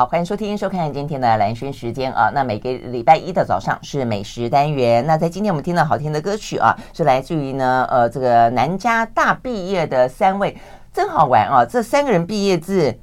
好，欢迎收听、收看今天的蓝轩时间啊。那每个礼拜一的早上是美食单元。那在今天我们听到好听的歌曲啊，是来自于呢呃这个南加大毕业的三位，真好玩啊！这三个人毕业自。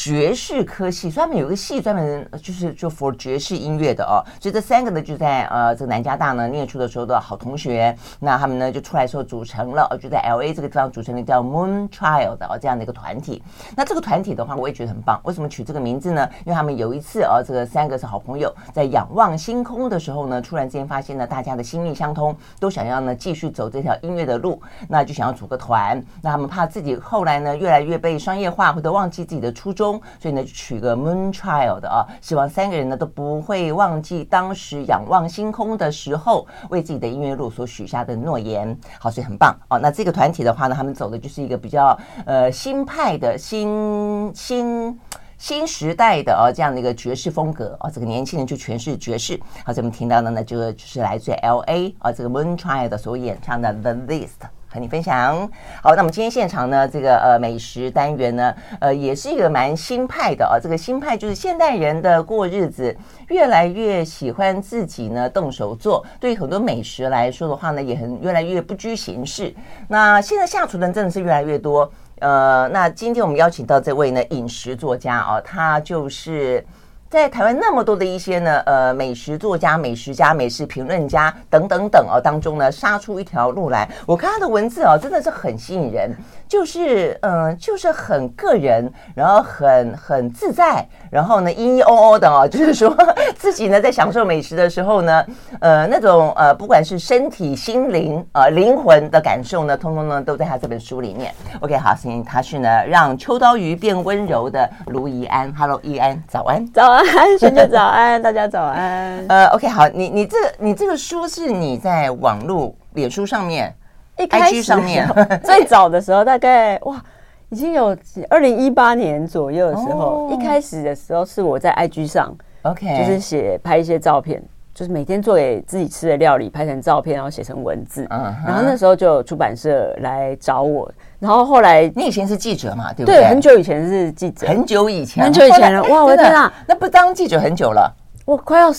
爵士科系，专门有一个系专门就是就 for 爵士音乐的哦。所以这三个呢，就在呃这个南加大呢念书的时候的好同学。那他们呢就出来时候组成了哦，就在 L A 这个地方组成了叫 Moon Child 哦这样的一个团体。那这个团体的话，我也觉得很棒。为什么取这个名字呢？因为他们有一次哦，这个三个是好朋友，在仰望星空的时候呢，突然之间发现呢，大家的心意相通，都想要呢继续走这条音乐的路，那就想要组个团。那他们怕自己后来呢越来越被商业化，或者忘记自己的初衷。所以呢，就取个 Moon Child 啊，希望三个人呢都不会忘记当时仰望星空的时候为自己的音乐路所许下的诺言。好，所以很棒哦。那这个团体的话呢，他们走的就是一个比较呃新派的新新新时代的哦这样的一个爵士风格哦。这个年轻人就全是爵士。好，咱们听到的呢，就就是来自 LA 啊这个 Moon Child 所演唱的 The List。和你分享。好，那么今天现场呢，这个呃美食单元呢，呃也是一个蛮新派的啊。这个新派就是现代人的过日子，越来越喜欢自己呢动手做。对于很多美食来说的话呢，也很越来越不拘形式。那现在下厨的人真的是越来越多。呃，那今天我们邀请到这位呢饮食作家啊，他就是。在台湾那么多的一些呢，呃，美食作家、美食家、美食评论家等等等哦，当中呢，杀出一条路来。我看他的文字哦，真的是很吸引人。就是嗯、呃，就是很个人，然后很很自在，然后呢，嘤嘤哦哦的哦，就是说自己呢在享受美食的时候呢，呃，那种呃，不管是身体、心灵呃灵魂的感受呢，通通呢都在他这本书里面。OK，好，所以他是呢让秋刀鱼变温柔的卢怡安。Hello，怡安，早安，早安，萱姐早安，大家早安。呃，OK，好，你你这你这个书是你在网络脸书上面。一开始上面 最早的时候，大概哇，已经有二零一八年左右的时候，一开始的时候是我在 IG 上，OK，就是写拍一些照片，就是每天做给自己吃的料理，拍成照片，然后写成文字。然后那时候就有出版社来找我，然后后来你以前是记者嘛，对不对？对，很久以前是记者，很久以前，很久以前了。哇，我的天啊，那不当记者很久了，我快要。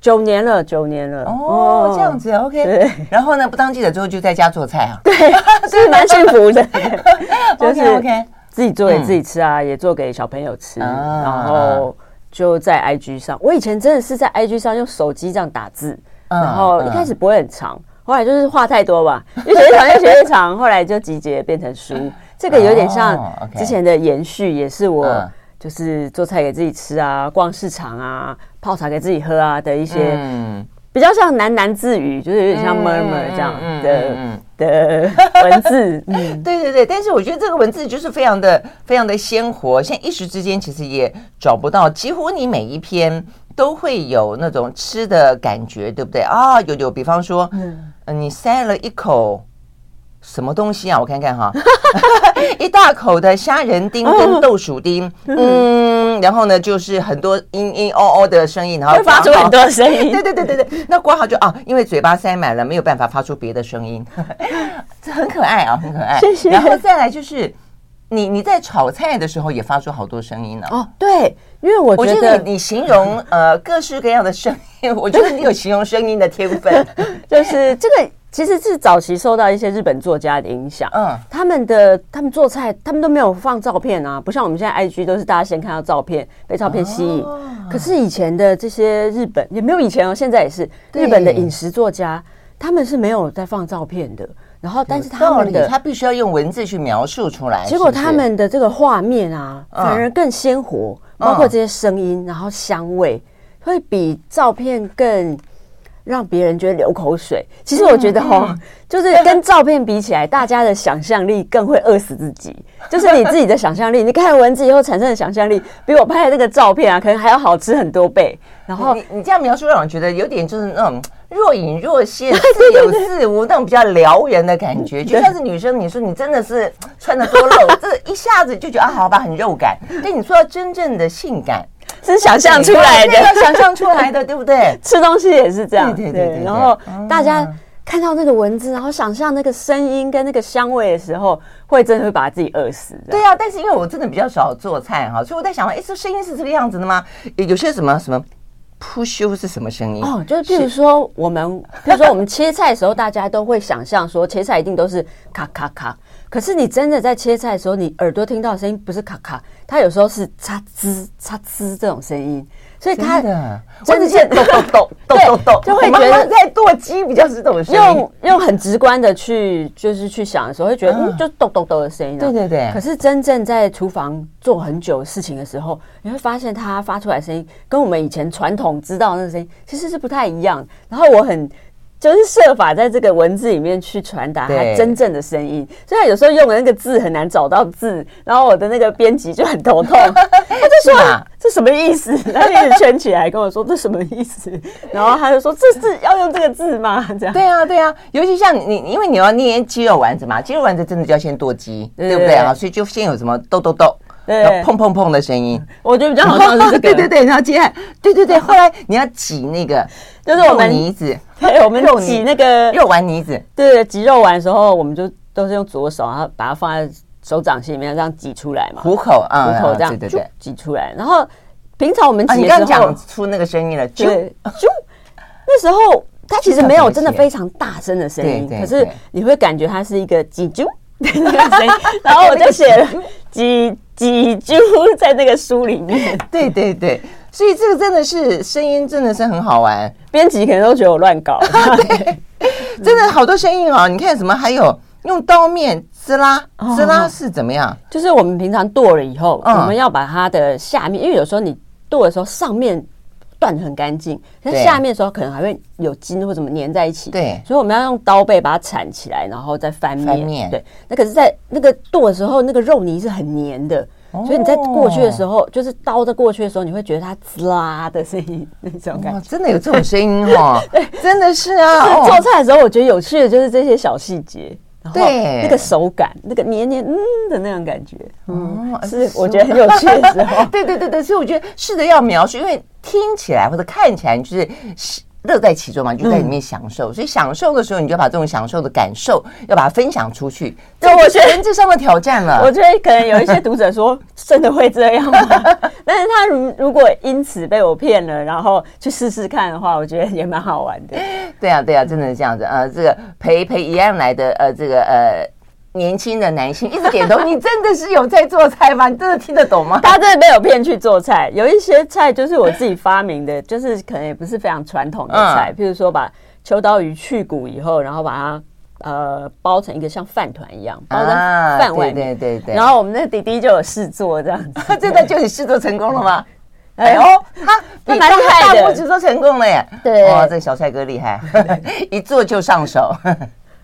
九年了，九年了。哦，这样子，OK。然后呢，不当记者之后就在家做菜啊，对，是蛮幸福的，就是 OK，自己做给自己吃啊，也做给小朋友吃，然后就在 IG 上。我以前真的是在 IG 上用手机这样打字，然后一开始不会很长，后来就是话太多吧，越写越长，越写越长，后来就集结变成书。这个有点像之前的延续，也是我。就是做菜给自己吃啊，逛市场啊，泡茶给自己喝啊的一些，比较像喃喃自语，就是有点像 murmur 这样的的文字。嗯，对对对，但是我觉得这个文字就是非常的非常的鲜活，现在一时之间其实也找不到，几乎你每一篇都会有那种吃的感觉，对不对啊？有有，比方说，嗯，你塞了一口。什么东西啊？我看看哈，一大口的虾仁丁跟豆薯丁，嗯，然后呢，就是很多嘤嘤哦哦的声音，然后发出很多声音，对对对对对。那括号就啊，因为嘴巴塞满了，没有办法发出别的声音，这很可爱啊，很可爱。谢谢。然后再来就是，你你在炒菜的时候也发出好多声音呢。哦，对，因为我觉得你形容呃各式各样的声音，我觉得你有形容声音的天分，就是这个。其实是早期受到一些日本作家的影响，嗯，他们的他们做菜，他们都没有放照片啊，不像我们现在 IG 都是大家先看到照片，被照片吸引。哦、可是以前的这些日本也没有以前哦，现在也是。日本的饮食作家，他们是没有在放照片的。然后，但是他们的他必须要用文字去描述出来，结果他们的这个画面啊，反而更鲜活，包括这些声音，然后香味会比照片更。让别人觉得流口水。其实我觉得哈，就是跟照片比起来，大家的想象力更会饿死自己。就是你自己的想象力，你看文字以后产生的想象力，比我拍的那个照片啊，可能还要好吃很多倍。然后你你这样描述，让我觉得有点就是那种 若隐若现、似有似无那种比较撩人的感觉。就像是女生，你说你真的是穿的多露，这一下子就觉得啊，好吧，很肉感。但你说到真正的性感。是想象出来的，想象出来的，对不对？吃东西也是这样，对对对。然后大家看到那个文字，然后想象那个声音跟那个香味的时候，会真的会把自己饿死。对啊，但是因为我真的比较少做菜哈，所以我在想，哎，这声音是这个样子的吗？有些什么什么扑修是什么声音？哦，就是譬如说我们，譬如说我们切菜的时候，大家都会想象说切菜一定都是咔咔咔。可是你真的在切菜的时候，你耳朵听到的声音不是咔咔，它有时候是嚓吱嚓吱这种声音。所以他的真的是抖抖抖抖抖抖，就会觉得在剁鸡比较是这种声音。用用很直观的去就是去想的时候，会觉得嗯，就抖抖抖的声音。对对对。可是真正在厨房做很久事情的时候，你会发现它发出来声音跟我们以前传统知道的那个声音其实是不太一样。然后我很。就是设法在这个文字里面去传达它真正的声音，所以他有时候用的那个字很难找到字，然后我的那个编辑就很头痛，他就说这什么意思？他就一直圈起来跟我说这什么意思？然后他就说这是要用这个字吗？这样对啊对啊，尤其像你，因为你要捏鸡肉丸子嘛，鸡肉丸子真的就要先剁鸡，对不对啊？所以就先有什么豆豆豆。对，砰砰砰的声音，我觉得比较好笑是这个。对对对，然后接下来，对对对，后来你要挤那个，就是我们泥子，对，我们挤那个肉丸泥子。对，挤肉丸的时候，我们就都是用左手，然后把它放在手掌心里面，这样挤出来嘛。虎口啊，虎口这样，对对对，挤出来。然后平常我们挤的时候，你刚讲出那个声音了，啾啾。那时候它其实没有真的非常大声的声音，可是你会感觉它是一个挤啾的那个 声音。然后我就写了挤。几句在那个书里面，对对对，所以这个真的是声音，真的是很好玩。编辑可能都觉得我乱搞，对，真的好多声音哦。你看什么？还有用刀面滋啦滋啦是怎么样？就是我们平常剁了以后，我们要把它的下面，因为有时候你剁的时候上面。断得很干净，但下面的时候可能还会有筋或怎么粘在一起。对，所以我们要用刀背把它铲起来，然后再翻面。翻面。对，那可是在那个剁的时候，那个肉泥是很黏的，哦、所以你在过去的时候，就是刀在过去的时候，你会觉得它滋啦的声音那种感觉。真的有这种声音哦？对，真的是啊。做菜的时候，我觉得有趣的就是这些小细节。对，那个手感，那个黏黏嗯的那种感觉，嗯，是我觉得很有趣的时候。对对对对，所以我觉得试着要描述，因为听起来或者看起来就是乐在其中嘛，就在里面享受。所以享受的时候，你就把这种享受的感受要把它分享出去。这我觉得文字上的挑战了。我觉得可能有一些读者说，真的会这样吗？但是他如如果因此被我骗了，然后去试试看的话，我觉得也蛮好玩的。对啊，对啊，真的是这样子。呃，这个陪陪一样来的呃，这个呃年轻的男性一直点头。你真的是有在做菜吗？你真的听得懂吗？他真的被我骗去做菜。有一些菜就是我自己发明的，就是可能也不是非常传统的菜。嗯、譬如说，把秋刀鱼去骨以后，然后把它呃包成一个像饭团一样，包在饭外面。对对对对。然后我们的弟弟就有试做这样子。真的就你试做成功了吗？哎呦，他他蛮厉害的，大拇指都成功了耶！对，哇，这个小帅哥厉害，一做就上手。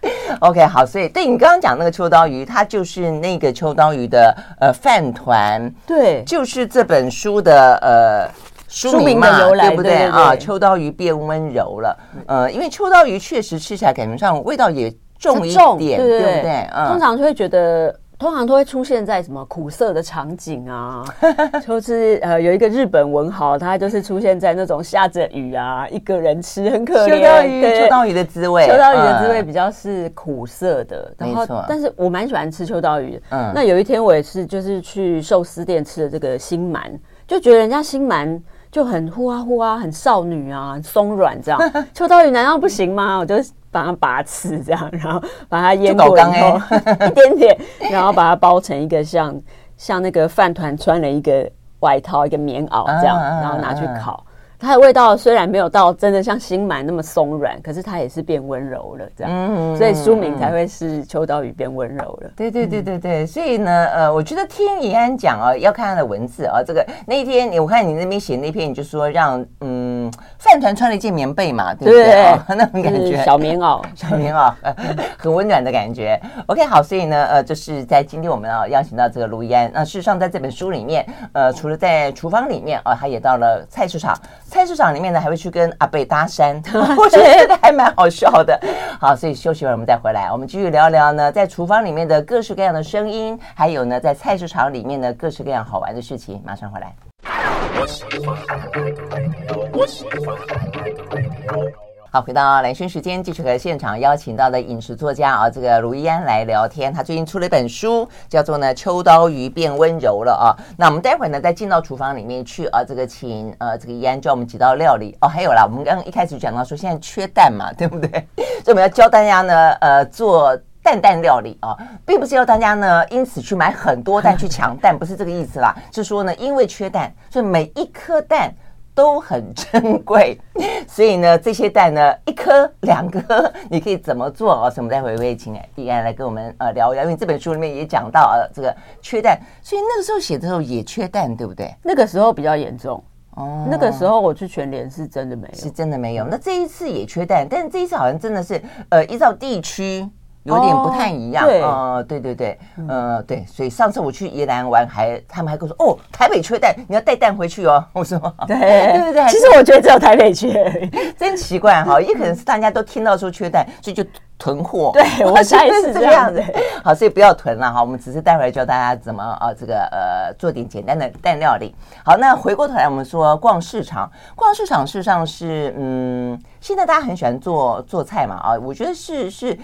OK，好，所以对你刚刚讲那个秋刀鱼，它就是那个秋刀鱼的呃饭团，对，就是这本书的呃书名嘛，对不对啊？秋刀鱼变温柔了，呃，因为秋刀鱼确实吃起来感觉上味道也重一点，对不对？通常就会觉得。通常都会出现在什么苦涩的场景啊，就是呃有一个日本文豪，他就是出现在那种下着雨啊，一个人吃很可怜。秋刀鱼，秋刀鱼的滋味，秋刀鱼的滋味比较是苦涩的。然后，但是我蛮喜欢吃秋刀鱼的。嗯，那有一天我也是就是去寿司店吃的这个新鳗，就觉得人家新鳗就很呼啊呼啊，很少女啊，很松软这样。秋刀鱼难道不行吗？我就。把它拔刺，这样，然后把它腌过以后，一点点，然后把它包成一个像像那个饭团穿了一个外套，一个棉袄这样，然后拿去烤。它的味道虽然没有到真的像新满那么松软，可是它也是变温柔了，这样，嗯、所以书名才会是秋刀鱼变温柔了。对对对对对，所以呢，呃，我觉得听怡安讲啊，要看他的文字啊，这个那一天我看你那边写那篇，你就说让嗯饭团穿了一件棉被嘛，对不对？那种感觉，小棉袄，小棉袄，很温暖的感觉。OK，好，所以呢，呃，就是在今天我们啊邀请到这个卢怡安，那事实上在这本书里面，呃，除了在厨房里面啊，他也到了菜市场。菜市场里面呢，还会去跟阿贝搭讪，我觉得这个还蛮好笑的。好，所以休息完我们再回来，我们继续聊聊呢，在厨房里面的各式各样的声音，还有呢，在菜市场里面的各式各样好玩的事情。马上回来。好，回到兰萱时间，继续和现场邀请到的饮食作家啊，这个卢怡安来聊天。他最近出了一本书，叫做呢《秋刀鱼变温柔了》啊。那我们待会呢再进到厨房里面去啊，这个请呃这个怡安教我们几道料理哦。还有啦，我们刚刚一开始讲到说现在缺蛋嘛，对不对？所以我们要教大家呢呃做蛋蛋料理啊，并不是要大家呢因此去买很多蛋去抢蛋，不是这个意思啦。是说呢，因为缺蛋，所以每一颗蛋。都很珍贵，所以呢，这些蛋呢，一颗两颗，你可以怎么做哦？所以我们待会会请怡安来跟我们呃聊一聊，因为这本书里面也讲到呃这个缺蛋，所以那个时候写的时候也缺蛋，对不对？那个时候比较严重哦，那个时候我去全联是真的没有，是真的没有。那这一次也缺蛋，但是这一次好像真的是呃依照地区。有点不太一样，哦、对，呃，对对对，呃，对，所以上次我去宜兰玩还，还他们还跟我说，哦，台北缺蛋，你要带蛋回去哦。我说，对对对对，其实我觉得只有台北缺，真奇怪哈，也可能是大家都听到说缺蛋，所以就囤货。对，我 猜是这样子。好，所以不要囤了哈，我们只是待会儿教大家怎么啊，这个呃，做点简单的蛋料理。好，那回过头来，我们说逛市场，逛市场事实上是，嗯，现在大家很喜欢做做菜嘛，啊，我觉得是是。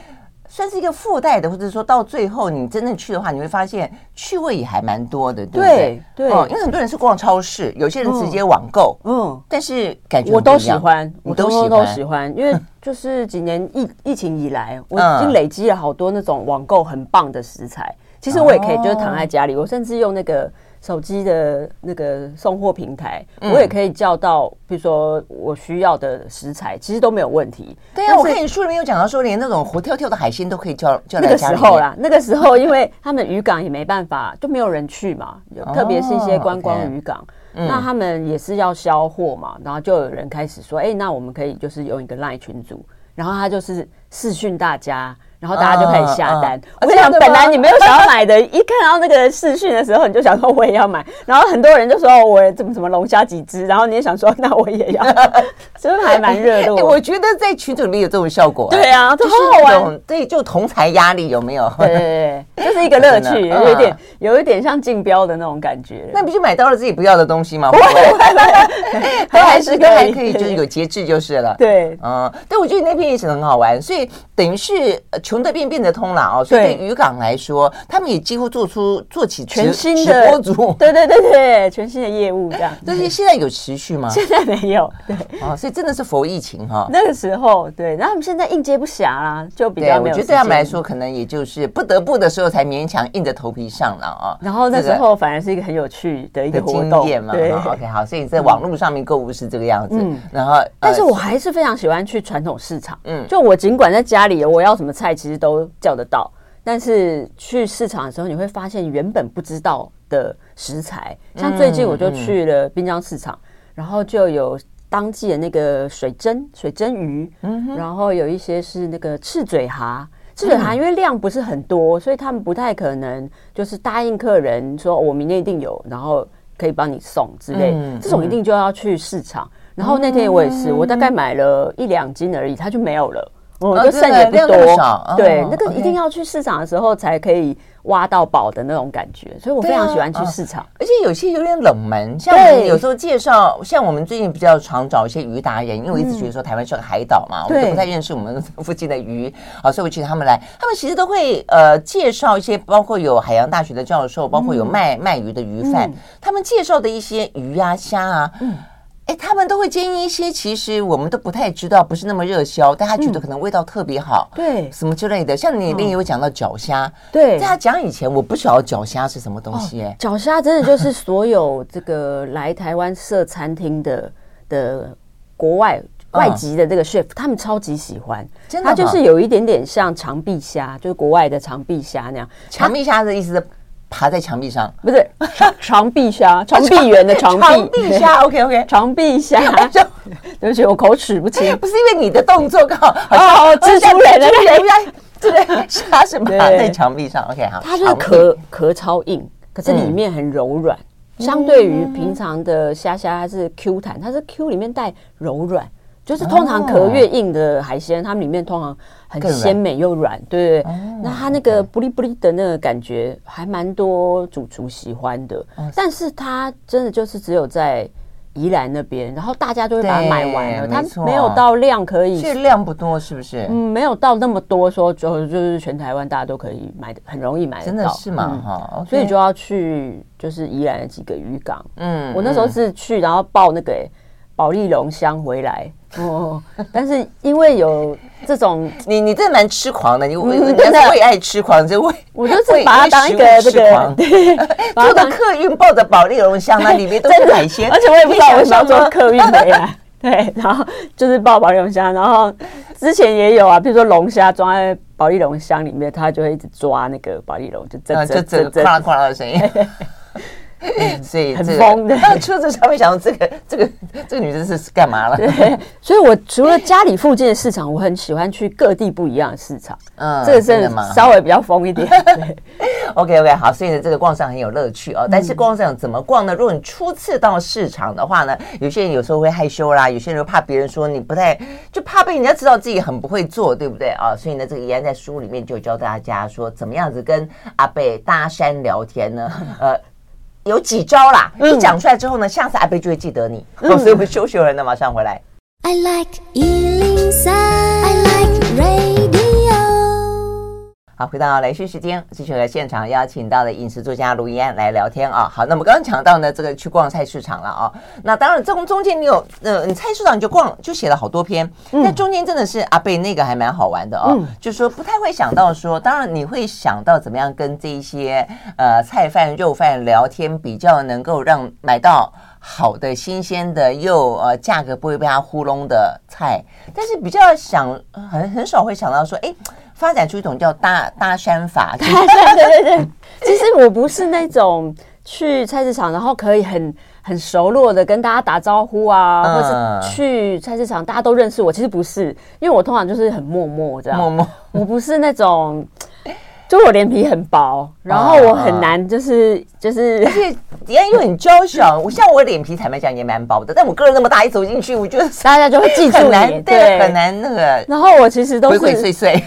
算是一个附带的，或者说到最后你真正去的话，你会发现趣味也还蛮多的，对不对？对，因为很多人是逛超市，有些人直接网购，嗯，嗯，但是感觉我都喜欢，我都喜欢，都喜欢，因为就是几年疫疫情以来，我已经累积了好多那种网购很棒的食材。其实我也可以就是躺在家里，我甚至用那个。手机的那个送货平台，我也可以叫到，比如说我需要的食材，其实都没有问题。对呀，我看你书里面有讲到说，连那种活跳跳的海鲜都可以叫叫来家。那个时候啦，那个时候因为他们渔港也没办法，就没有人去嘛，特别是一些观光渔港，那他们也是要销货嘛，然后就有人开始说，哎，那我们可以就是用一个 LINE 群组，然后他就是视讯大家。然后大家就开始下单。我跟你讲，本来你没有想要买的，一看到那个视讯的时候，你就想说我也要买。然后很多人就说我怎么怎么龙虾几只，然后你也想说那我也要，是不是还蛮热络？我觉得在群组里面有这种效果。对啊，就好好玩。对，就同台压力有没有？对对对，就是一个乐趣，有一点有一点像竞标的那种感觉。那不就买到了自己不要的东西吗？不会，还是都还可以，就是有节制就是了。对，嗯，但我觉得那篇也是很好玩，所以等于是。穷得变变得通了哦，所以对渔港来说，他们也几乎做出做起全新的直播主，对对对对，全新的业务这样。但是现在有持续吗？现在没有，对啊，所以真的是佛疫情哈。那个时候对，然后他们现在应接不暇啦，就比较没有。我觉得对他们来说，可能也就是不得不的时候才勉强硬着头皮上了啊。然后那时候反而是一个很有趣的一个经验嘛。对，OK，好，所以在网络上面购物是这个样子嗯。然后，但是我还是非常喜欢去传统市场。嗯，就我尽管在家里，我要什么菜其实都叫得到，但是去市场的时候，你会发现原本不知道的食材，像最近我就去了滨江市场，然后就有当季的那个水蒸水蒸鱼，然后有一些是那个赤嘴蛤，赤嘴蛤因为量不是很多，所以他们不太可能就是答应客人说我明天一定有，然后可以帮你送之类，这种一定就要去市场。然后那天我也是，我大概买了一两斤而已，它就没有了。我就剩也不多，对，那个一定要去市场的时候才可以挖到宝的那种感觉，所以我非常喜欢去市场。而且有些有点冷门，像我们有时候介绍，像我们最近比较常找一些鱼达人，因为我一直觉得说台湾是个海岛嘛，我们都不太认识我们 附近的鱼，好，所以我请他们来，他们其实都会呃介绍一些，包括有海洋大学的教授，包括有卖卖鱼的鱼贩，他们介绍的一些鱼啊虾啊。哎，他们都会建议一些，其实我们都不太知道，不是那么热销，但他觉得可能味道特别好，对，什么之类的。像你另有讲到脚虾，对，在他讲以前，我不晓得脚虾是什么东西。哎，脚虾真的就是所有这个来台湾设餐厅的的国外外籍的这个 chef，他们超级喜欢。真的，它就是有一点点像长臂虾，就是国外的长臂虾那样。长臂虾的意思是？爬在墙壁上，不是 长臂虾，长臂猿的长臂。虾，OK OK，长臂虾。对不起，我口齿不清，不是因为你的动作刚好哦，蜘蛛人的人家对，虾是爬在墙壁上，OK 好。它就是壳壳超硬，可是里面很柔软，相对于平常的虾虾，它是 Q 弹，它是 Q 里面带柔软。就是通常壳越硬的海鲜，它们里面通常很鲜美又软，对不对？那它那个不利不利的那个感觉，还蛮多主厨喜欢的。但是它真的就是只有在宜兰那边，然后大家都会把它买完了，它没有到量可以，这量不多是不是？嗯，没有到那么多，说就就是全台湾大家都可以买的，很容易买得到，真的是吗？哈、嗯，所以就要去就是宜兰的几个渔港，嗯，我那时候是去，然后报那个保利龙箱回来。哦，但是因为有这种，你你真的蛮痴狂的，你我真的。为爱痴狂，这为我就是把它当一个这个，对，坐的客运抱着保丽龙箱，那里面都是海鲜，而且我也不知道为什么要坐客运的呀，对，然后就是抱保丽龙箱，然后之前也有啊，比如说龙虾装在保丽龙箱里面，它就会一直抓那个保丽龙，就这这这这哐啷哐啷的声音。嗯、所以、这个、很疯的，那车子上面想这个这个这个女生是干嘛了？对，所以我除了家里附近的市场，我很喜欢去各地不一样的市场。嗯，这个是稍微比较疯一点。OK OK，好，所以呢，这个逛商很有乐趣哦。但是逛商怎么逛呢？如果你初次到市场的话呢，有些人有时候会害羞啦，有些人又怕别人说你不太，就怕被人家知道自己很不会做，对不对啊？所以呢，这个怡安在书里面就教大家说，怎么样子跟阿贝搭讪聊天呢？呃。有几招啦，一讲出来之后呢，下次阿贝就会记得你。嗯、所以我们休息会儿呢，马上回来。I like 好，回到来讯时间，继续和现场邀请到的饮食作家卢怡安来聊天啊。好，那么刚刚讲到呢，这个去逛菜市场了啊。那当然，这中中间你有呃，你菜市场你就逛，就写了好多篇。那、嗯、中间真的是阿贝那个还蛮好玩的哦，嗯、就是说不太会想到说，当然你会想到怎么样跟这一些呃菜贩肉贩聊天，比较能够让买到好的新鲜的又呃价格不会被他糊弄的菜，但是比较想很很少会想到说，哎。发展出一种叫搭搭山法，对对对。其实我不是那种去菜市场，然后可以很很熟络的跟大家打招呼啊，嗯、或是去菜市场大家都认识我。其实不是，因为我通常就是很默默这样。默默，我不是那种。就我脸皮很薄，然后我很难，就是、啊、就是，而且迪安又很娇小。我像我脸皮坦白讲也蛮薄的，但我个人那么大，一走进去，我觉得大家就会记住你，对，对很难那个。然后我其实都是鬼鬼祟祟，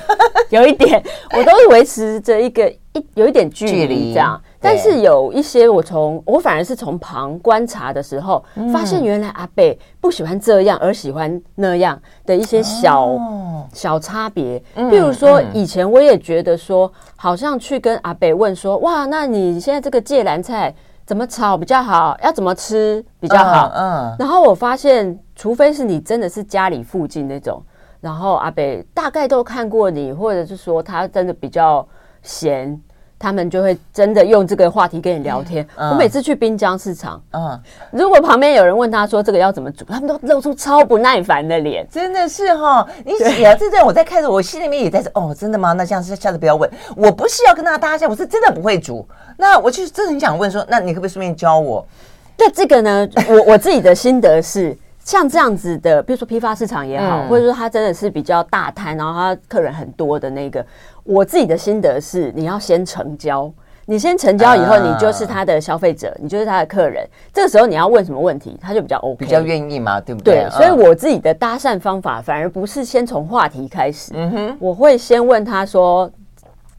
有一点，我都是维持着一个一有一点距离这样。但是有一些我从我反而是从旁观察的时候，嗯、发现原来阿北不喜欢这样，而喜欢那样的一些小、哦、小差别。比如说以前我也觉得说，好像去跟阿北问说，哇，那你现在这个芥蓝菜怎么炒比较好？要怎么吃比较好？嗯，嗯然后我发现，除非是你真的是家里附近那种，然后阿北大概都看过你，或者是说他真的比较闲。他们就会真的用这个话题跟你聊天。嗯、我每次去滨江市场，嗯，如果旁边有人问他说这个要怎么煮，他们都露出超不耐烦的脸。真的是哈、哦，你写啊，这这我在看着，我心里面也在说，哦，真的吗？那这样下次不要问。我不是要跟大家搭讪，我是真的不会煮。那我就真的很想问说，那你可不可以顺便教我？那这个呢，我 我自己的心得是。像这样子的，比如说批发市场也好，嗯、或者说他真的是比较大摊，然后他客人很多的那个，我自己的心得是，你要先成交，你先成交以后，你就是他的消费者，嗯、你就是他的客人，这个时候你要问什么问题，他就比较 OK，比较愿意嘛，对不对？对，所以我自己的搭讪方法反而不是先从话题开始，嗯哼，我会先问他说。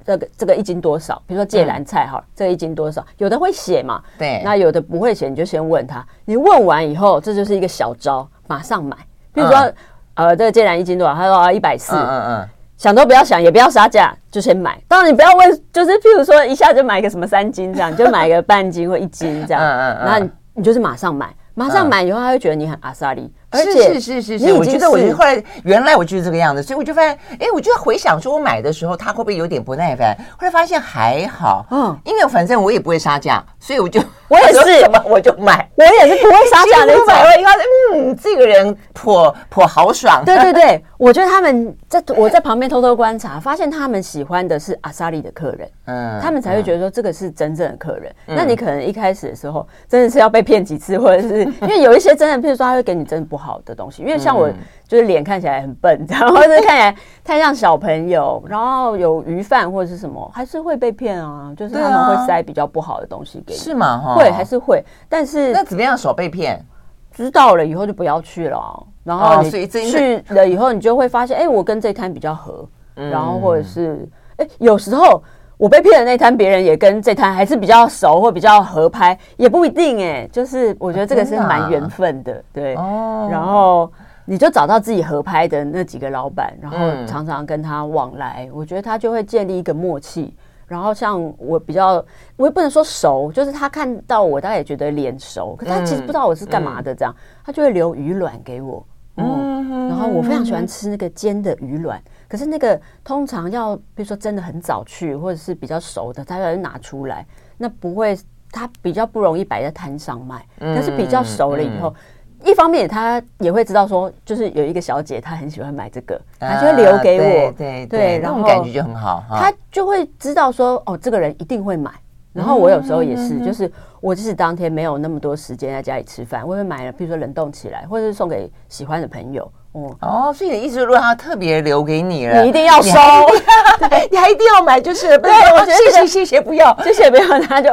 这个这个一斤多少？比如说芥蓝菜哈，嗯、这个一斤多少？有的会写嘛，对，那有的不会写，你就先问他。你问完以后，这就是一个小招，马上买。比如说，嗯、呃，这个芥蓝一斤多少？他说啊，一百四。嗯嗯，想都不要想，也不要杀价，就先买。当然你不要问，就是譬如说一下就买个什么三斤这样，就买个半斤或一斤这样。嗯 嗯嗯，然后你你就是马上买，马上买以后，他会觉得你很阿莎力。是是是是是，我觉得我后来原来我就是这个样子，所以我就发现，哎，我就在回想说，我买的时候他会不会有点不耐烦？后来发现还好，嗯，因为反正我也不会杀价，所以我就我也是 什么我就买，我也是不会杀价 的。我买了以后，嗯，这个人颇颇豪爽。对对对，我觉得他们在我在旁边偷偷观察，发现他们喜欢的是阿莎力的客人，嗯，他们才会觉得说这个是真正的客人。那你可能一开始的时候真的是要被骗几次，或者是 因为有一些真的，譬如说他会给你真的不好。的东西，因为像我就是脸看起来很笨，然后是看起来太像小朋友，然后有鱼贩或者是什么，还是会被骗啊。就是他们会塞比较不好的东西给你，是吗？哈，会还是会，但是那怎么样少被骗？知道了以后就不要去了。然后你去了以后，你就会发现，哎，我跟这摊比较合，然后或者是哎，有时候我被骗的那摊，别人也跟这摊还是比较熟或比较合拍，也不一定哎。就是我觉得这个是蛮缘分的，对。哦。然后你就找到自己合拍的那几个老板，然后常常跟他往来，我觉得他就会建立一个默契。然后像我比较，我也不能说熟，就是他看到我，大概也觉得脸熟，可他其实不知道我是干嘛的，这样他就会留鱼卵给我。嗯。然后我非常喜欢吃那个煎的鱼卵。可是那个通常要，比如说真的很早去，或者是比较熟的，他要拿出来，那不会，他比较不容易摆在摊上卖。但是比较熟了以后，一方面他也会知道说，就是有一个小姐她很喜欢买这个，她就会留给我，对对，然后感觉就很好，他就会知道说，哦，这个人一定会买。然后我有时候也是，就是我即使当天没有那么多时间在家里吃饭，我会买了，比如说冷冻起来，或者是送给喜欢的朋友。哦，所以你的意思是，如果他特别留给你了，你一定要收，你还 一定要买，就是对，我觉得 谢谢谢谢不要，谢谢不要，他就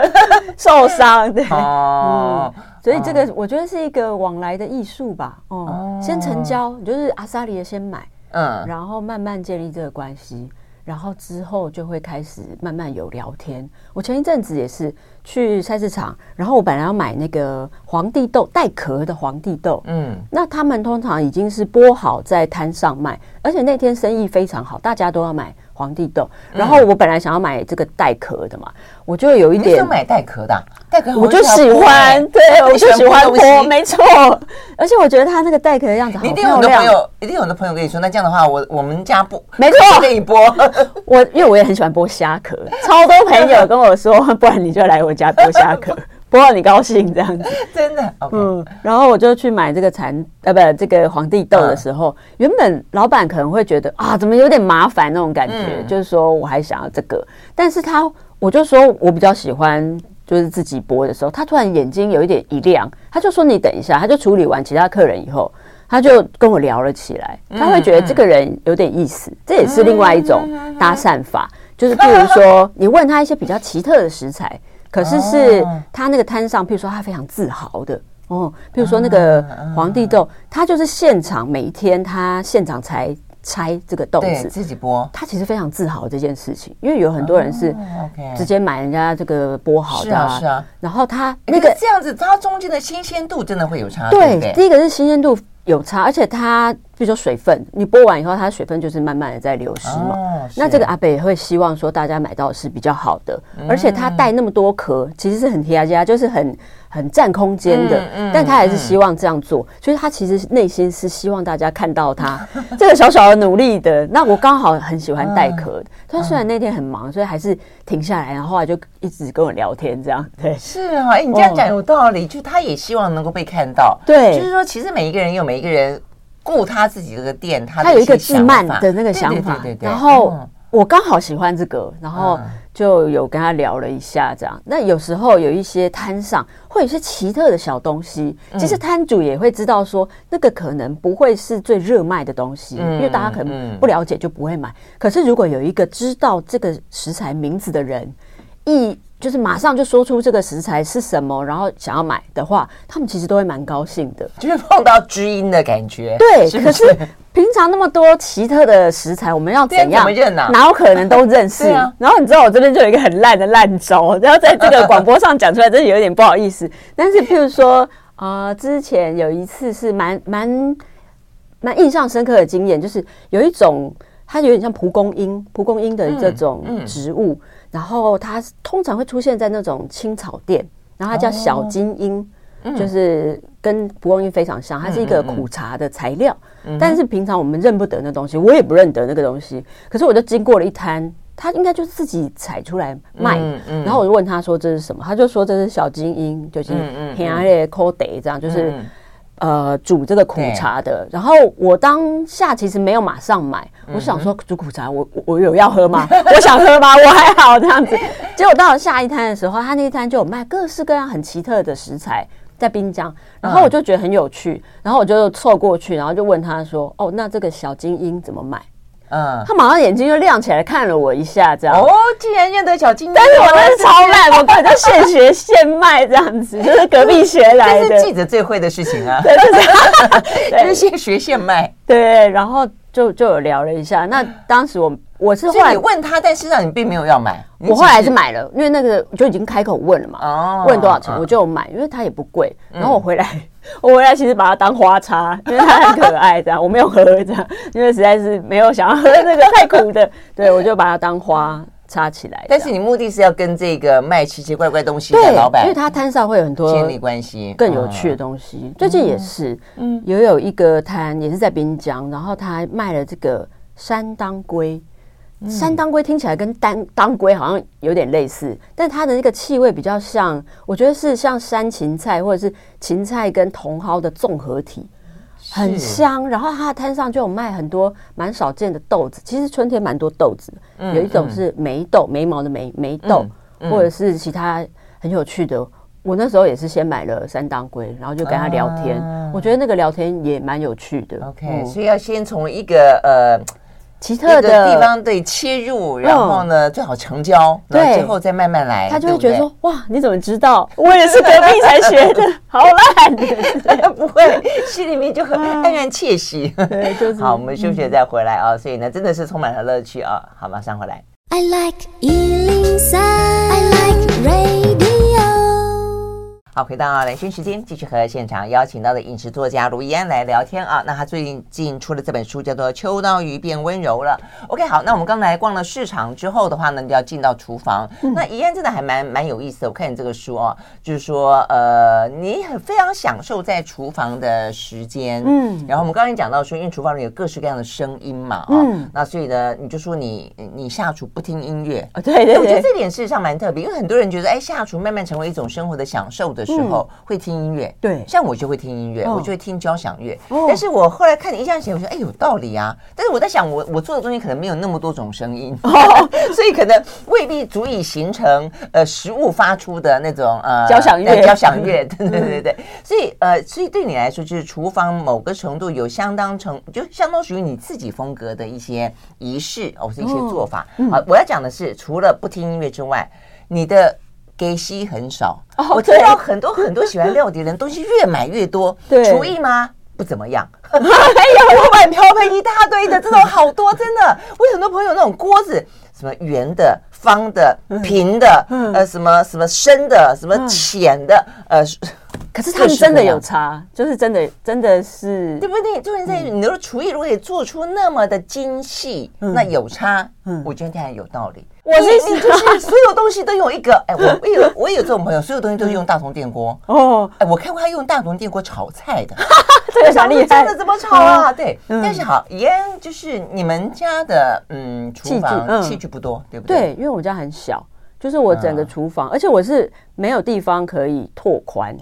受伤，对，哦，所以这个我觉得是一个往来的艺术吧，哦，先成交，就是阿萨里的先买，嗯，然后慢慢建立这个关系，然后之后就会开始慢慢有聊天。我前一阵子也是。去菜市场，然后我本来要买那个皇帝豆，带壳的皇帝豆。嗯，那他们通常已经是剥好在摊上卖，而且那天生意非常好，大家都要买皇帝豆。然后我本来想要买这个带壳的嘛，我就有一点。你想买带壳的？带壳我就喜欢，对，我就喜欢剥，没错。而且我觉得它那个带壳的样子好漂亮。一定有的朋友，一定有的朋友跟你说，那这样的话，我我们家不，没错，可以剥。我因为我也很喜欢剥虾壳，超多朋友跟我说，不然你就来我。家剥虾壳，剥到你高兴这样子，真的。Okay. 嗯，然后我就去买这个蚕呃，不，这个皇帝豆的时候，嗯、原本老板可能会觉得啊，怎么有点麻烦那种感觉，嗯、就是说我还想要这个，但是他我就说我比较喜欢就是自己播的时候，他突然眼睛有一点一亮，他就说你等一下，他就处理完其他客人以后，他就跟我聊了起来，他会觉得这个人有点意思，嗯、这也是另外一种搭讪法，嗯、就是譬如说你问他一些比较奇特的食材。可是是他那个摊上，譬如说他非常自豪的哦，譬如说那个皇帝豆，他就是现场每一天他现场才拆这个豆子。自己剥，他其实非常自豪这件事情，因为有很多人是直接买人家这个剥好的，是啊，是啊。然后他那个这样子，它中间的新鲜度真的会有差，对，第一个是新鲜度有差，而且它。比如说水分，你剥完以后，它水分就是慢慢的在流失嘛。哦、那这个阿北也会希望说，大家买到的是比较好的，嗯、而且它带那么多壳，其实是很贴家，就是很很占空间的。嗯嗯、但他还是希望这样做，所以他其实内心是希望大家看到他 这个小小的努力的。那我刚好很喜欢带壳的，他虽然那天很忙，所以还是停下来，然后后来就一直跟我聊天，这样对。是啊，哎，你这样讲有道理，哦、就他也希望能够被看到。对，就是说，其实每一个人有每一个人。顾他自己这个店，他他有一个自慢的那个想法，对对对。然后我刚好喜欢这个，然后就有跟他聊了一下，这样。那有时候有一些摊上会有一些奇特的小东西，其实摊主也会知道说，那个可能不会是最热卖的东西，因为大家可能不了解就不会买。可是如果有一个知道这个食材名字的人，一就是马上就说出这个食材是什么，然后想要买的话，他们其实都会蛮高兴的，就是碰到知音的感觉。对，是是，可是平常那么多奇特的食材，我们要怎样？认啊？哪有可能都认识？啊、然后你知道我这边就有一个很烂的烂招，然后在这个广播上讲出来，真的有点不好意思。但是譬如说，呃，之前有一次是蛮蛮蛮印象深刻的经验，就是有一种它有点像蒲公英，蒲公英的这种植物。嗯嗯然后它通常会出现在那种青草店，然后它叫小金英，哦、就是跟蒲公英非常像，它是一个苦茶的材料。嗯、但是平常我们认不得那东西，我也不认得那个东西。可是我就经过了一摊，他应该就自己采出来卖。嗯嗯、然后我就问他说这是什么，他就说这是小金英，就是平安的口德这样，就是。嗯呃，煮这个苦茶的，然后我当下其实没有马上买，我想说煮苦茶我，我我有要喝吗？我想喝吗？我还好这样子。结果到了下一摊的时候，他那一摊就有卖各式各样很奇特的食材在滨江，然后我就觉得很有趣，然后我就凑过去，然后就问他说：“哦，那这个小金英怎么卖？”嗯，他马上眼睛就亮起来看了我一下，这样。哦，竟然认得小金，但是我那是超烂，我感觉现学现卖这样子，就是隔壁学来的，这是记者最会的事情啊，对，就是 就是现学现卖，对，然后就就有聊了一下。那当时我我是后来问他，但事实上你并没有要买。我后来是买了，因为那个就已经开口问了嘛，哦、问多少钱我就买，因为它也不贵。然后我回来，嗯、我回来其实把它当花插，因为它很可爱，这样我没有喝这样，因为实在是没有想要喝那个太苦的，对我就把它当花插起来。但是你目的是要跟这个卖奇奇怪怪东西的老板，因为他摊上会有很多建立关系，更有趣的东西。嗯、最近也是，嗯，也有一个摊也是在滨江，然后他卖了这个山当归。山当归听起来跟当当归好像有点类似，但它的那个气味比较像，我觉得是像山芹菜或者是芹菜跟茼蒿的综合体，很香。然后它的摊上就有卖很多蛮少见的豆子，其实春天蛮多豆子，有一种是眉豆，眉毛的眉眉豆，或者是其他很有趣的。我那时候也是先买了山当归，然后就跟他聊天，我觉得那个聊天也蛮有趣的。OK，所以要先从一个呃。奇特的地方对切入，然后呢，最好成交，对，最后再慢慢来。他就会觉得说：“哇，你怎么知道？我也是隔壁才学的，好烂。”不会，心里面就很黯然窃喜。对，就是好。我们休息再回来啊，所以呢，真的是充满了乐趣啊。好，马上回来。I like 103, I like radio 好，回到兰萱时间，继续和现场邀请到的饮食作家卢怡安来聊天啊。那他最近出了这本书，叫做《秋刀鱼变温柔了》。OK，好，那我们刚才逛了市场之后的话呢，就要进到厨房。嗯、那怡安真的还蛮蛮有意思的。我看你这个书哦、啊，就是说，呃，你很非常享受在厨房的时间。嗯。然后我们刚才讲到说，因为厨房里有各式各样的声音嘛，啊，嗯。那所以呢，你就说你你下厨不听音乐啊？对对对。我觉得这点事实上蛮特别，因为很多人觉得，哎，下厨慢慢成为一种生活的享受的。时候会听音乐，对，像我就会听音乐，我就会听交响乐。但是我后来看你印象写，我说哎，有道理啊。但是我在想，我我做的东西可能没有那么多种声音，所以可能未必足以形成呃食物发出的那种呃交响乐，交响乐，对对对对。所以呃，所以对你来说，就是厨房某个程度有相当程，就相当属于你自己风格的一些仪式，或是一些做法。好，我要讲的是，除了不听音乐之外，你的。给息很少，我知道很多很多喜欢料理的人，东西越买越多。对，厨艺吗？不怎么样。哎呀，锅碗瓢盆一大堆的，这种好多，真的。我有很多朋友那种锅子，什么圆的、方的、平的，呃，什么什么深的、什么浅的，呃。可是他们真的有差，就是真的真的是对不对？就是在你的厨艺如果也做出那么的精细，那有差，嗯，我觉得还有道理。我的意思就是所有东西都用一个，哎，我我有我也有这种朋友，所有东西都是用大铜电锅哦。哎，我看过他用大铜电锅炒菜的，这个小厉害？真的怎么炒啊？对，但是好，也就是你们家的嗯厨房器具不多，对不对？对，因为我家很小，就是我整个厨房，而且我是没有地方可以拓宽。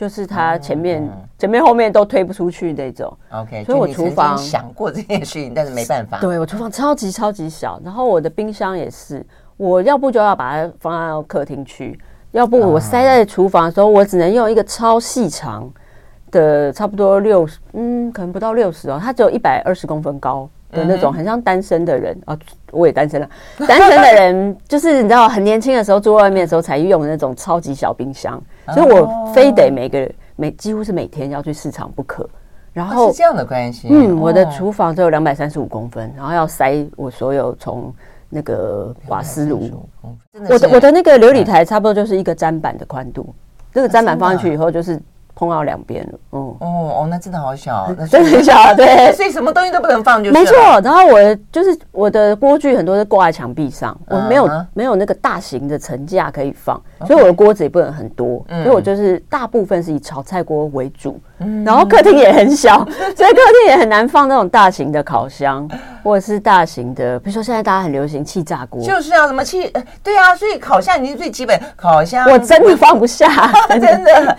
就是它前面、嗯、前面、后面都推不出去那种。OK，所以我厨房想过这件事情，但是没办法。对，我厨房超级超级小，然后我的冰箱也是，我要不就要把它放到客厅去，要不我塞在厨房的时候，我只能用一个超细长的，差不多六十，嗯，可能不到六十哦，它只有一百二十公分高。的那种很像单身的人。啊，我也单身了。单身的人就是你知道，很年轻的时候住外面的时候才用的那种超级小冰箱，所以我非得每个每几乎是每天要去市场不可。然后是这样的关系，嗯，我的厨房只有两百三十五公分，然后要塞我所有从那个瓦斯炉，我的我的那个琉璃台差不多就是一个砧板的宽度，这个砧板放上去以后就是。碰到两边了，嗯，哦哦，那真的好小，那真的很小，对，所以什么东西都不能放，就是没错。然后我就是我的锅具很多是挂在墙壁上，我没有没有那个大型的层架可以放，所以我的锅子也不能很多，所以我就是大部分是以炒菜锅为主，然后客厅也很小，所以客厅也很难放那种大型的烤箱 或者是大型的，比如说现在大家很流行气炸锅，就是啊，什么气，对啊，所以烤箱已经最基本，烤箱我真的放不下，真的，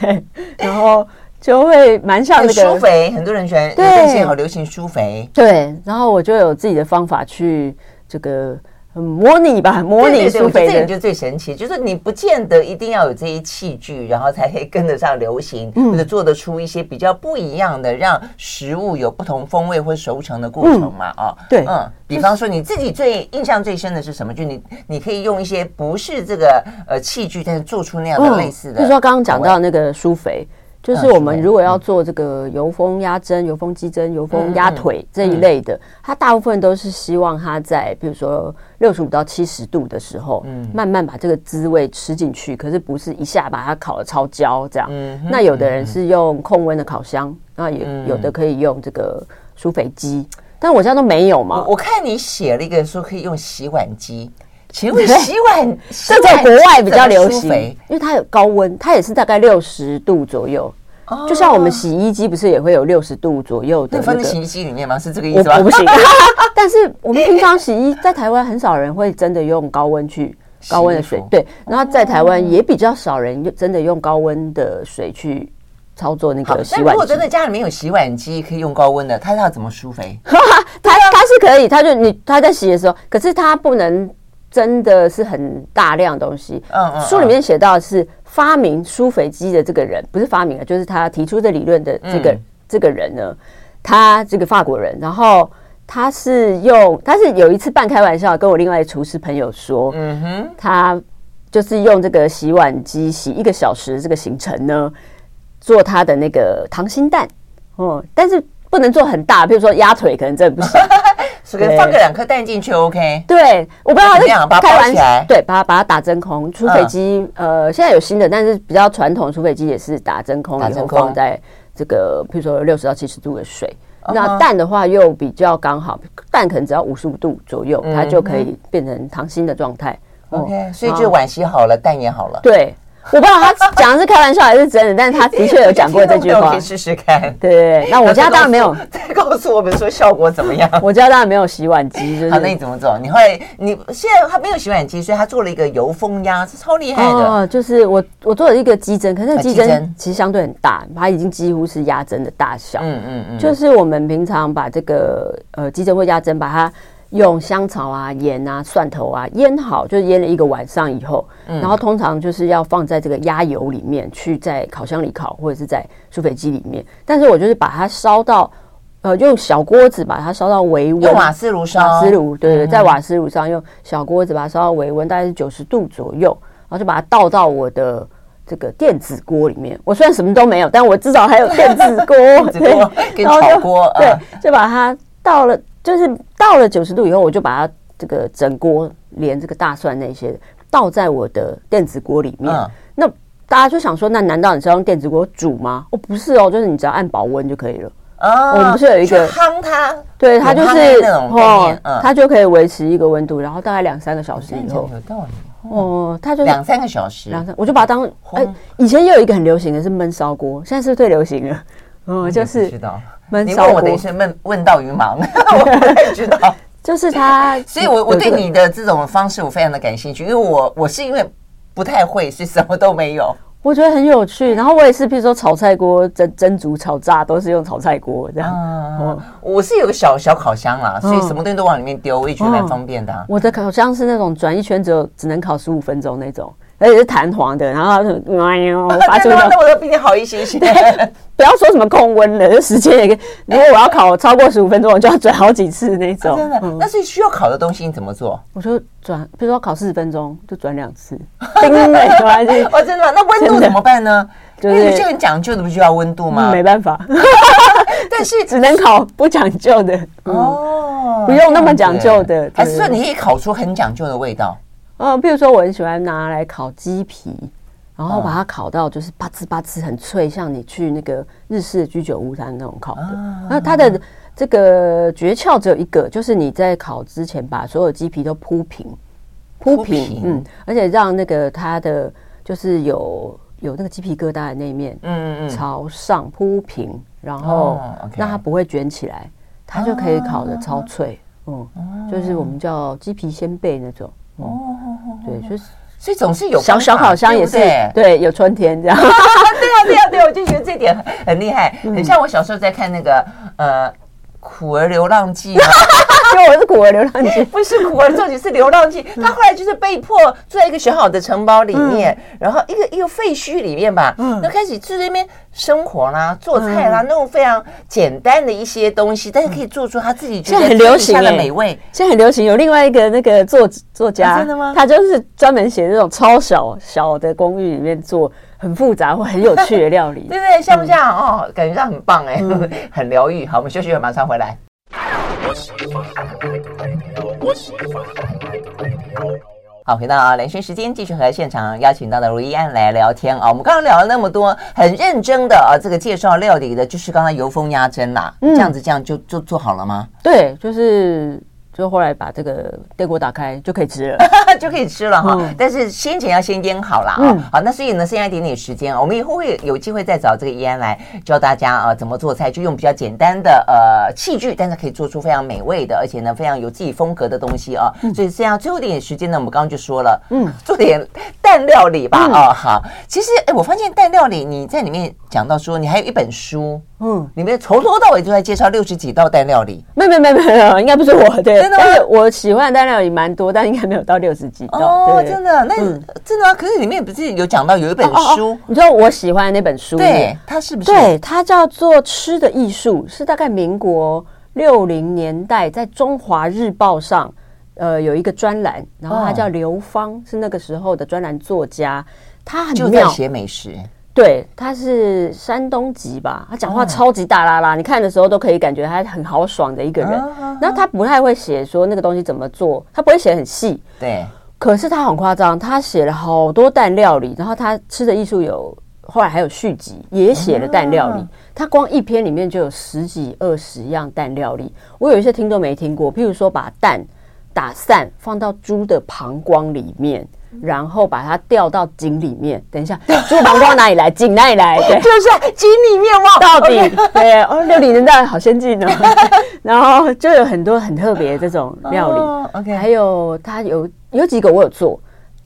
然后。就会蛮像那个舒肥，很多人喜欢，对，现在好流行舒肥。对，然后我就有自己的方法去这个模拟吧，模拟苏菲的。这点就最神奇，就是你不见得一定要有这些器具，然后才可以跟得上流行，或者做得出一些比较不一样的，让食物有不同风味或熟成的过程嘛？啊，对，嗯，比方说你自己最印象最深的是什么？就你你可以用一些不是这个呃器具，但是做出那样的类似的。就是说刚刚讲到那个舒肥。就是我们如果要做这个油封压针、油封肌针、油封压腿这一类的，它大部分都是希望它在比如说六十五到七十度的时候，慢慢把这个滋味吃进去。可是不是一下把它烤的超焦这样。那有的人是用控温的烤箱，那也有的可以用这个舒肥机，但我家都没有嘛。我看你写了一个说可以用洗碗机。请问洗碗这在国外比较流行，因为它有高温，它也是大概六十度左右。就像我们洗衣机不是也会有六十度左右的？放在洗衣机里面吗？是这个意思吗？我不行。但是我们平常洗衣在台湾很少人会真的用高温去高温的水，对。然后在台湾也比较少人用真的用高温的水去操作那个洗碗机。如果真的家里面有洗碗机可以用高温的，它要怎么舒肥？它它是可以，它就你它在洗的时候，可是它不能。真的是很大量的东西。嗯嗯。书里面写到的是发明苏肥机的这个人，不是发明啊，就是他提出这理论的这个这个人呢，他这个法国人，然后他是用，他是有一次半开玩笑跟我另外一厨师朋友说，嗯哼，他就是用这个洗碗机洗一个小时这个行程呢，做他的那个溏心蛋哦，但是不能做很大，比如说鸭腿可能真的不行。放个两颗蛋进去，OK。对，我不知道怎么样把它包起来。对，把它把它打真空。舒肥机，呃，现在有新的，但是比较传统，舒肥机也是打真空，然后放在这个，譬如说六十到七十度的水。那蛋的话又比较刚好，蛋可能只要五十五度左右，它就可以变成溏心的状态。OK，所以就碗洗好了，蛋也好了。对。我不知道他讲的是开玩笑还是真的，但是他的确有讲过这句话。可以试试看。对，那我家当然没有。再告诉我们说效果怎么样？我家当然没有洗碗机。就是、好，那你怎么做？你会，你现在他没有洗碗机，所以他做了一个油封压，是超厉害的。哦，就是我我做了一个机针，可是那个机针其实相对很大，它已经几乎是压针的大小。嗯嗯嗯。就是我们平常把这个呃机针或压针把它。用香草啊、盐啊、蒜头啊腌好，就是腌了一个晚上以后，嗯、然后通常就是要放在这个鸭油里面去在烤箱里烤，或者是在苏肥机里面。但是我就是把它烧到，呃，用小锅子把它烧到微温，用瓦斯炉烧，瓦斯炉对对，在瓦斯炉上用小锅子把它烧到微温，大概是九十度左右，然后就把它倒到我的这个电子锅里面。我虽然什么都没有，但我至少还有电子锅，电子锅跟炒锅，对，就把它倒了。就是到了九十度以后，我就把它这个整锅连这个大蒜那些倒在我的电子锅里面。嗯、那大家就想说，那难道你是要用电子锅煮吗？哦，不是哦，就是你只要按保温就可以了。哦，我们不是有一个夯它？对，它就是哦，嗯、它就可以维持一个温度，然后大概两三个小时以后。有道理哦，它就两三个小时，两三，我就把它当哎，以前也有一个很流行的是焖烧锅，现在是不是最流行了？哦，就是知道。你问我的是问问到于盲，我不太知道。就是他，所以我我对你的这种方式我非常的感兴趣，因为我我是因为不太会，所以什么都没有。我觉得很有趣，然后我也是，比如说炒菜锅、蒸蒸煮、炒炸都是用炒菜锅这样。嗯，我是有个小小烤箱啦，所以什么东西都往里面丢，我也觉得蛮方便的。我的烤箱是那种转一圈只有只能烤十五分钟那种。而且是弹簧的，然后哎呦，发出那我都比你好一些些。不要说什么控温了，这时间也可以。如果我要烤超过十五分钟，我就要转好几次那种。真的，那是需要烤的东西，你怎么做？我就转，比如说烤四十分钟，就转两次。叮，没关系。哦，真的吗？那温度怎么办呢？就是有些很讲究的，不需要温度吗？没办法，但是 只能烤不讲究的哦，不用那么讲究的。还是说你可以烤出很讲究的味道？嗯，比如说我很喜欢拿来烤鸡皮，然后把它烤到就是吧吱吧吱很脆，像你去那个日式的居酒屋它那种烤的。那它的这个诀窍只有一个，就是你在烤之前把所有鸡皮都铺平，铺平，嗯，而且让那个它的就是有有那个鸡皮疙瘩的那一面，嗯嗯朝上铺平，然后让它不会卷起来，它就可以烤的超脆，嗯，就是我们叫鸡皮鲜贝那种。哦，对，就是所以总是有小小烤箱也是对，有春天这样。对啊，对啊，对，我就觉得这点很厉害，很像我小时候在看那个呃《苦儿流浪记》，因为我是苦儿流浪记，不是苦儿，重点是流浪记。他后来就是被迫住在一个小好的城堡里面，然后一个一个废墟里面吧，那开始住在那边生活啦、做菜啦，那种非常简单的一些东西，但是可以做出他自己觉得很流行的美味。现在很流行，有另外一个那个作作家，真的吗？他就是专门写这种超小小的公寓里面做很复杂或很有趣的料理，对不对？像不像哦？感觉上很棒哎，很疗愈。好，我们休息一会儿，马上回来。好，回到啊，兰萱时间，继续和现场邀请到的如意安来聊天啊。我们刚刚聊了那么多，很认真的啊，这个介绍料理的，就是刚才油封鸭胗啦。嗯，这样子这样就就做好了吗？对，就是。就后来把这个电锅打开就可以吃了，就可以吃了哈。嗯、但是先前要先腌好了啊。嗯、好，那所以呢，剩下一点点时间，我们以后会有机会再找这个怡安来教大家啊怎么做菜，就用比较简单的呃器具，但是可以做出非常美味的，而且呢非常有自己风格的东西啊。嗯、所以这样最后一点时间呢，我们刚刚就说了，嗯，做点蛋料理吧。啊、哦，好。其实哎，我发现蛋料理你在里面讲到说，你还有一本书。嗯，里面从头到尾都在介绍六十几道蛋料理。没有没有没有没有，应该不是我对，真的。但是我喜欢的单料也蛮多，但应该没有到六十几。哦，真的？那真的吗？可是里面不是有讲到有一本书？你知道我喜欢的那本书？对，它是不是？对，它叫做《吃的艺术》，是大概民国六零年代在《中华日报》上，呃，有一个专栏，然后他叫刘芳，是那个时候的专栏作家，他很就在写美食。对，他是山东籍吧？他讲话超级大剌剌，你看的时候都可以感觉他很豪爽的一个人。然后他不太会写说那个东西怎么做，他不会写很细。对，可是他很夸张，他写了好多蛋料理。然后他吃的艺术有后来还有续集，也写了蛋料理。他光一篇里面就有十几二十样蛋料理。我有一些听都没听过，譬如说把蛋打散放到猪的膀胱里面。然后把它吊到井里面。等一下，猪膀胱哪里来？井哪里来？对，就是井里面哇！到底.对哦，六零年代好先进哦。然后就有很多很特别的这种料理。Oh, OK，还有它有有几个我有做，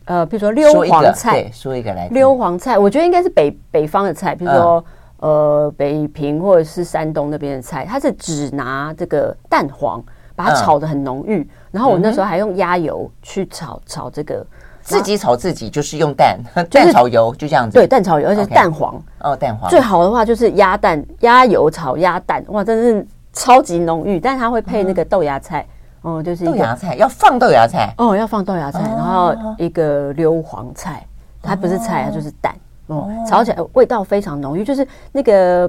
呃，比如说溜黄菜，说一个来。溜黄菜，我觉得应该是北北方的菜，比如说、uh. 呃北平或者是山东那边的菜，它是只拿这个蛋黄把它炒的很浓郁，uh. 然后我那时候还用鸭油去炒炒这个。自己炒自己就是用蛋，蛋炒油就这样子。对，蛋炒油，而且蛋黄。哦，蛋黄。最好的话就是鸭蛋，鸭油炒鸭蛋，哇，真的是超级浓郁。但是它会配那个豆芽菜，哦，就是豆芽菜要放豆芽菜，哦，要放豆芽菜，然后一个溜黄菜，它不是菜，它就是蛋，哦，炒起来味道非常浓郁，就是那个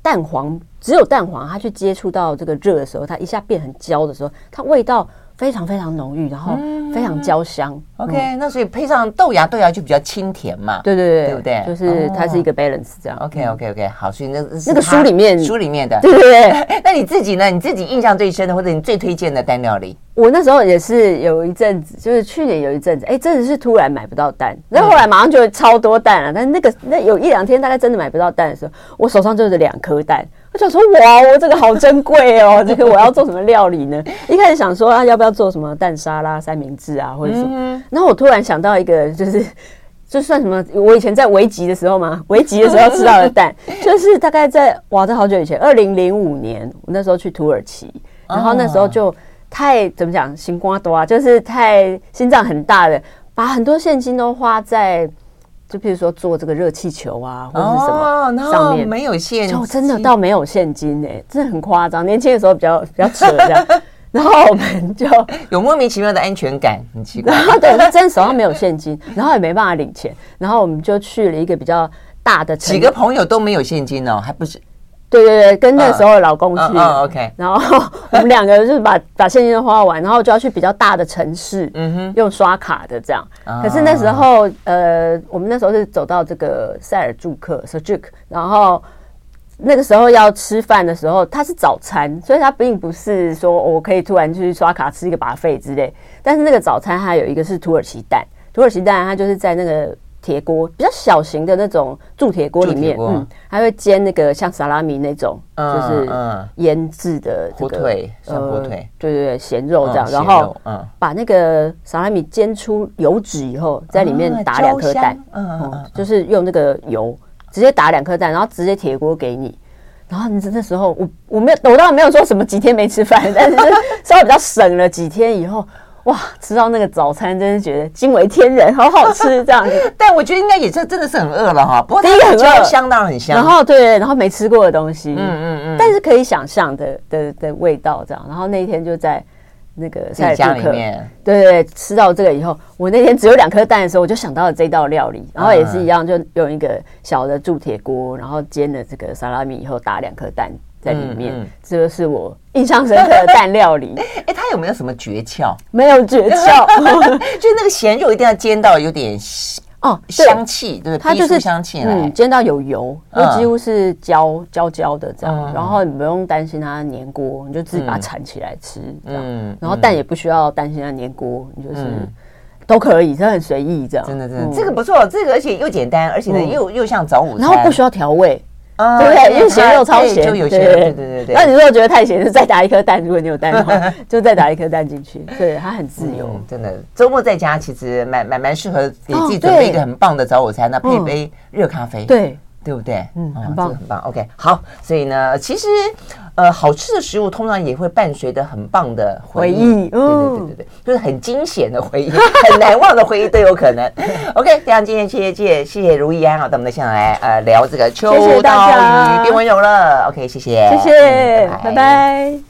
蛋黄，只有蛋黄它去接触到这个热的时候，它一下变成焦的时候，它味道。非常非常浓郁，然后非常焦香。嗯、OK，那所以配上豆芽，豆芽就比较清甜嘛。对对对，对不对？就是它是一个 balance 这样。哦、OK OK OK，好，所以那那个书里面书里面的，对对对。那你自己呢？你自己印象最深的，或者你最推荐的蛋料理？我那时候也是有一阵子，就是去年有一阵子，哎，真的是突然买不到蛋，然后后来马上就超多蛋了。但是那个那有一两天大概真的买不到蛋的时候，我手上就是两颗蛋。我想说，哇，我这个好珍贵哦，这个我要做什么料理呢？一开始想说啊，要不要做什么蛋沙拉、三明治啊，或者什么？然后我突然想到一个，就是 就算什么，我以前在维吉的时候嘛，维吉的时候吃到的蛋，就是大概在哇，这好久以前，二零零五年，我那时候去土耳其，然后那时候就。太怎么讲，心瓜多啊，就是太心脏很大的，把很多现金都花在，就譬如说做这个热气球啊，或者是什么上面，没有现金，就真的倒没有现金哎、欸，真的很夸张。年轻的时候比较比较扯这样，然后我们就 有莫名其妙的安全感，很奇怪。对，真的手上没有现金，然后也没办法领钱，然后我们就去了一个比较大的城，几个朋友都没有现金哦，还不是。对对对，跟那时候的老公去，uh, uh, uh, OK，然后我们两个就是把把现金都花完，然后就要去比较大的城市，嗯哼，用刷卡的这样。Uh, 可是那时候，呃，我们那时候是走到这个塞尔柱克 Seljuk 然后那个时候要吃饭的时候，它是早餐，所以它并不是说我可以突然去刷卡吃一个 buffet 之类。但是那个早餐它有一个是土耳其蛋，土耳其蛋它就是在那个。铁锅比较小型的那种铸铁锅里面，嗯，还会煎那个像萨拉米那种，就是腌制的这个火腿，火腿，对对对，咸肉这样，然后把那个萨拉米煎出油脂以后，在里面打两颗蛋，嗯，就是用那个油直接打两颗蛋，然后直接铁锅给你，然后你那时候我我没有我当然没有说什么几天没吃饭，但是稍微比较省了几天以后。哇，吃到那个早餐真是觉得惊为天人，好好吃这样子。但我觉得应该也是真的是很饿了哈。不过第一个很饿，香当然很香。然后对，然后没吃过的东西，嗯嗯嗯，但是可以想象的的的味道这样。然后那一天就在那个在家里面，对对，吃到这个以后，我那天只有两颗蛋的时候，我就想到了这道料理。然后也是一样，就用一个小的铸铁锅，然后煎了这个萨拉米以后，打两颗蛋。在里面，嗯嗯、这个是我印象深刻的蛋料理。哎、欸，它有没有什么诀窍？没有诀窍，就是那个咸肉一定要煎到有点哦香气，对？它就是香气，嗯，煎到有油，就几乎是焦焦焦的这样。嗯、然后你不用担心它粘锅，你就自己把它铲起来吃，这样。嗯、然后蛋也不需要担心它粘锅，你就是、嗯、都可以，它很随意这样。真的，真的，嗯、这个不错，这个而且又简单，而且呢又、嗯、又像早午餐，然后不需要调味。对不对？因为咸肉超咸，就有些。对对对对。那你如果觉得太咸，就再打一颗蛋。如果你有蛋的话，就再打一颗蛋进去。对，它很自由。真的，周末在家其实蛮蛮蛮适合给自己准备一个很棒的早午餐，那配杯热咖啡。对。对不对？嗯，很棒，这个很棒。OK，好。所以呢，其实呃，好吃的食物通常也会伴随着很棒的回忆。对对对对对，就是很惊险的回忆，很难忘的回忆都有可能。OK，非常今天谢谢谢谢谢如意安啊，到我们的现场来呃聊这个秋刀鱼变温柔了。OK，谢谢，谢谢，拜拜。